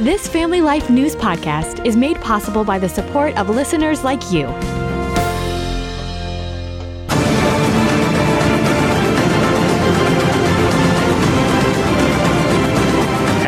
This Family Life News podcast is made possible by the support of listeners like you.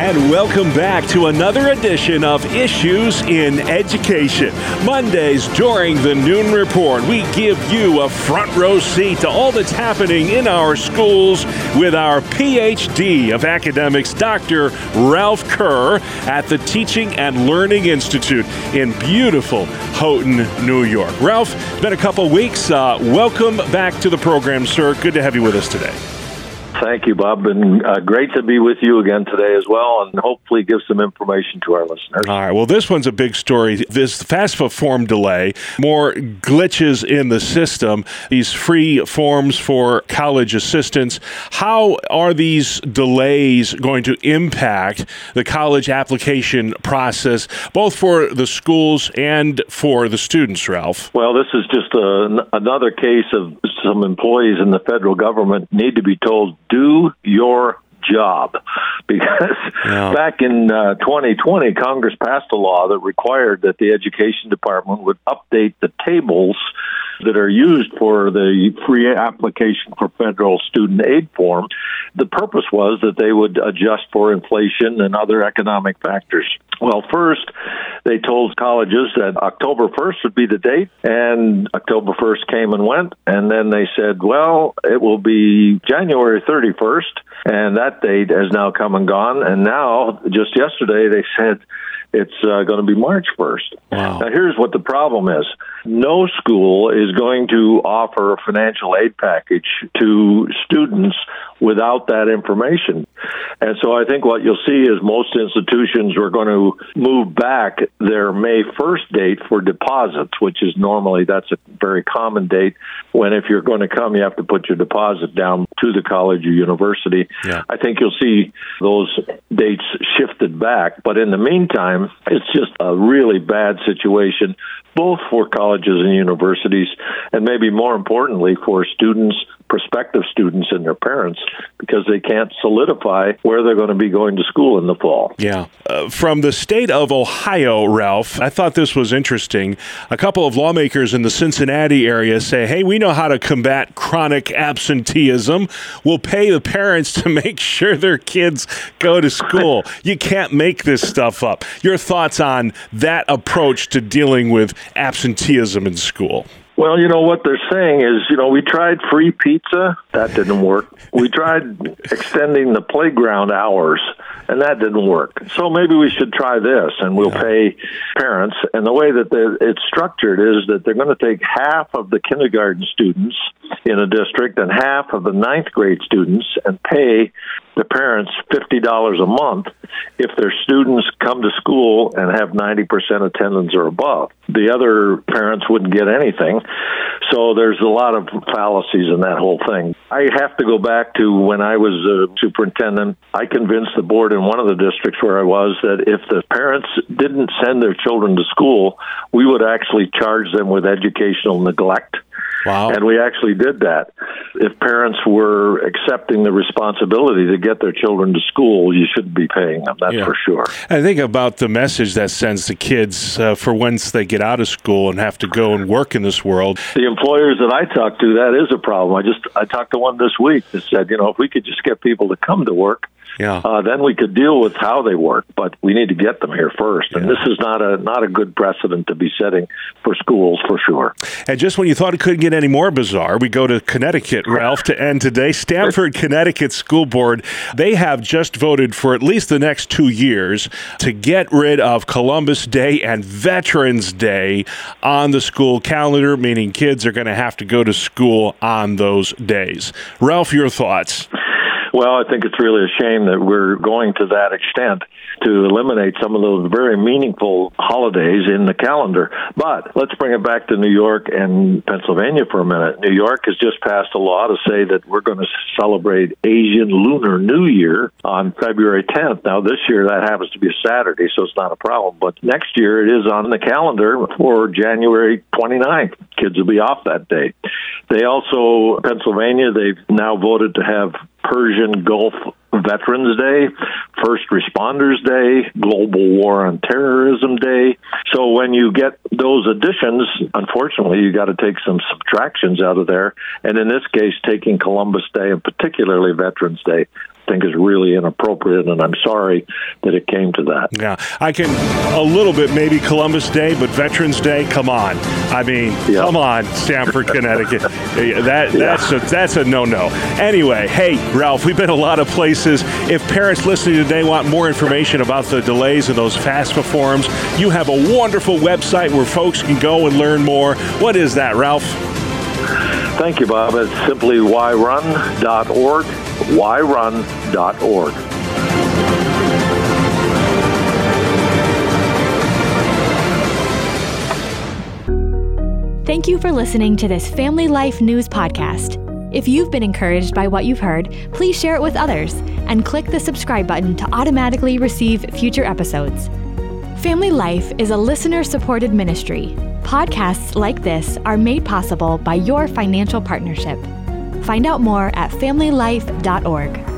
And welcome back to another edition of Issues in Education. Mondays during the Noon Report, we give you a front row seat to all that's happening in our schools with our PhD of Academics, Dr. Ralph Kerr, at the Teaching and Learning Institute in beautiful Houghton, New York. Ralph, it's been a couple weeks. Uh, welcome back to the program, sir. Good to have you with us today. Thank you, Bob. And uh, great to be with you again today as well, and hopefully give some information to our listeners. All right. Well, this one's a big story. This FAFSA form delay, more glitches in the system, these free forms for college assistance. How are these delays going to impact the college application process, both for the schools and for the students, Ralph? Well, this is just a, another case of some employees in the federal government need to be told do your job. Because yeah. back in uh, 2020 congress passed a law that required that the education department would update the tables that are used for the free application for federal student aid form. The purpose was that they would adjust for inflation and other economic factors well first they told colleges that October 1st would be the date, and October 1st came and went. And then they said, well, it will be January 31st, and that date has now come and gone. And now, just yesterday, they said it's uh, going to be March 1st. Wow. Now, here's what the problem is no school is going to offer a financial aid package to students without that information. And so I think what you'll see is most institutions are going to move back their May 1st date for deposits, which is normally that's a very common date when if you're going to come you have to put your deposit down to the college or university. Yeah. I think you'll see those dates shifted back, but in the meantime, Um, it's just a really bad situation both for colleges and universities, and maybe more importantly for students, prospective students, and their parents, because they can't solidify where they're going to be going to school in the fall. Yeah. Uh, from the state of Ohio, Ralph, I thought this was interesting. A couple of lawmakers in the Cincinnati area say, hey, we know how to combat chronic absenteeism. We'll pay the parents to make sure their kids go to school. you can't make this stuff up. Your thoughts on that approach to dealing with absenteeism in school? Well, you know what they're saying is, you know, we tried free pizza, that didn't work. We tried extending the playground hours, and that didn't work. So maybe we should try this, and we'll yeah. pay parents. And the way that it's structured is that they're going to take half of the kindergarten students in a district and half of the ninth grade students and pay the parents $50 a month if their students come to school and have 90% attendance or above. The other parents wouldn't get anything. So there's a lot of fallacies in that whole thing. I have to go back to when I was a superintendent. I convinced the board in one of the districts where I was that if the parents didn't send their children to school, we would actually charge them with educational neglect Wow. And we actually did that. If parents were accepting the responsibility to get their children to school, you shouldn't be paying them, that's yeah. for sure. I think about the message that sends to kids uh, for once they get out of school and have to go and work in this world. The employers that I talk to, that is a problem. I just I talked to one this week that said, you know, if we could just get people to come to work, yeah. Uh, then we could deal with how they work, but we need to get them here first. Yeah. And this is not a not a good precedent to be setting for schools for sure. And just when you thought it couldn't get any more bizarre, we go to Connecticut, Ralph, to end today. Stamford, Connecticut School Board, they have just voted for at least the next two years to get rid of Columbus Day and Veterans Day on the school calendar, meaning kids are going to have to go to school on those days. Ralph, your thoughts? Well, I think it's really a shame that we're going to that extent to eliminate some of those very meaningful holidays in the calendar. But let's bring it back to New York and Pennsylvania for a minute. New York has just passed a law to say that we're going to celebrate Asian Lunar New Year on February 10th. Now, this year that happens to be a Saturday, so it's not a problem. But next year it is on the calendar for January 29th. Kids will be off that day. They also, Pennsylvania, they've now voted to have Persian Gulf Veterans Day, First Responders Day, Global War on Terrorism Day. So when you get those additions, unfortunately, you got to take some subtractions out of there. And in this case, taking Columbus Day and particularly Veterans Day think is really inappropriate, and I'm sorry that it came to that. Yeah, I can a little bit maybe Columbus Day, but Veterans Day, come on. I mean, yeah. come on, Stamford, Connecticut. that that's yeah. a that's a no no. Anyway, hey Ralph, we've been a lot of places. If parents listening today want more information about the delays in those FAFSA forms, you have a wonderful website where folks can go and learn more. What is that, Ralph? Thank you, Bob. It's simply whyrun.org, whyrun.org. Thank you for listening to this Family Life News podcast. If you've been encouraged by what you've heard, please share it with others and click the subscribe button to automatically receive future episodes. Family Life is a listener supported ministry. Podcasts like this are made possible by your financial partnership. Find out more at familylife.org.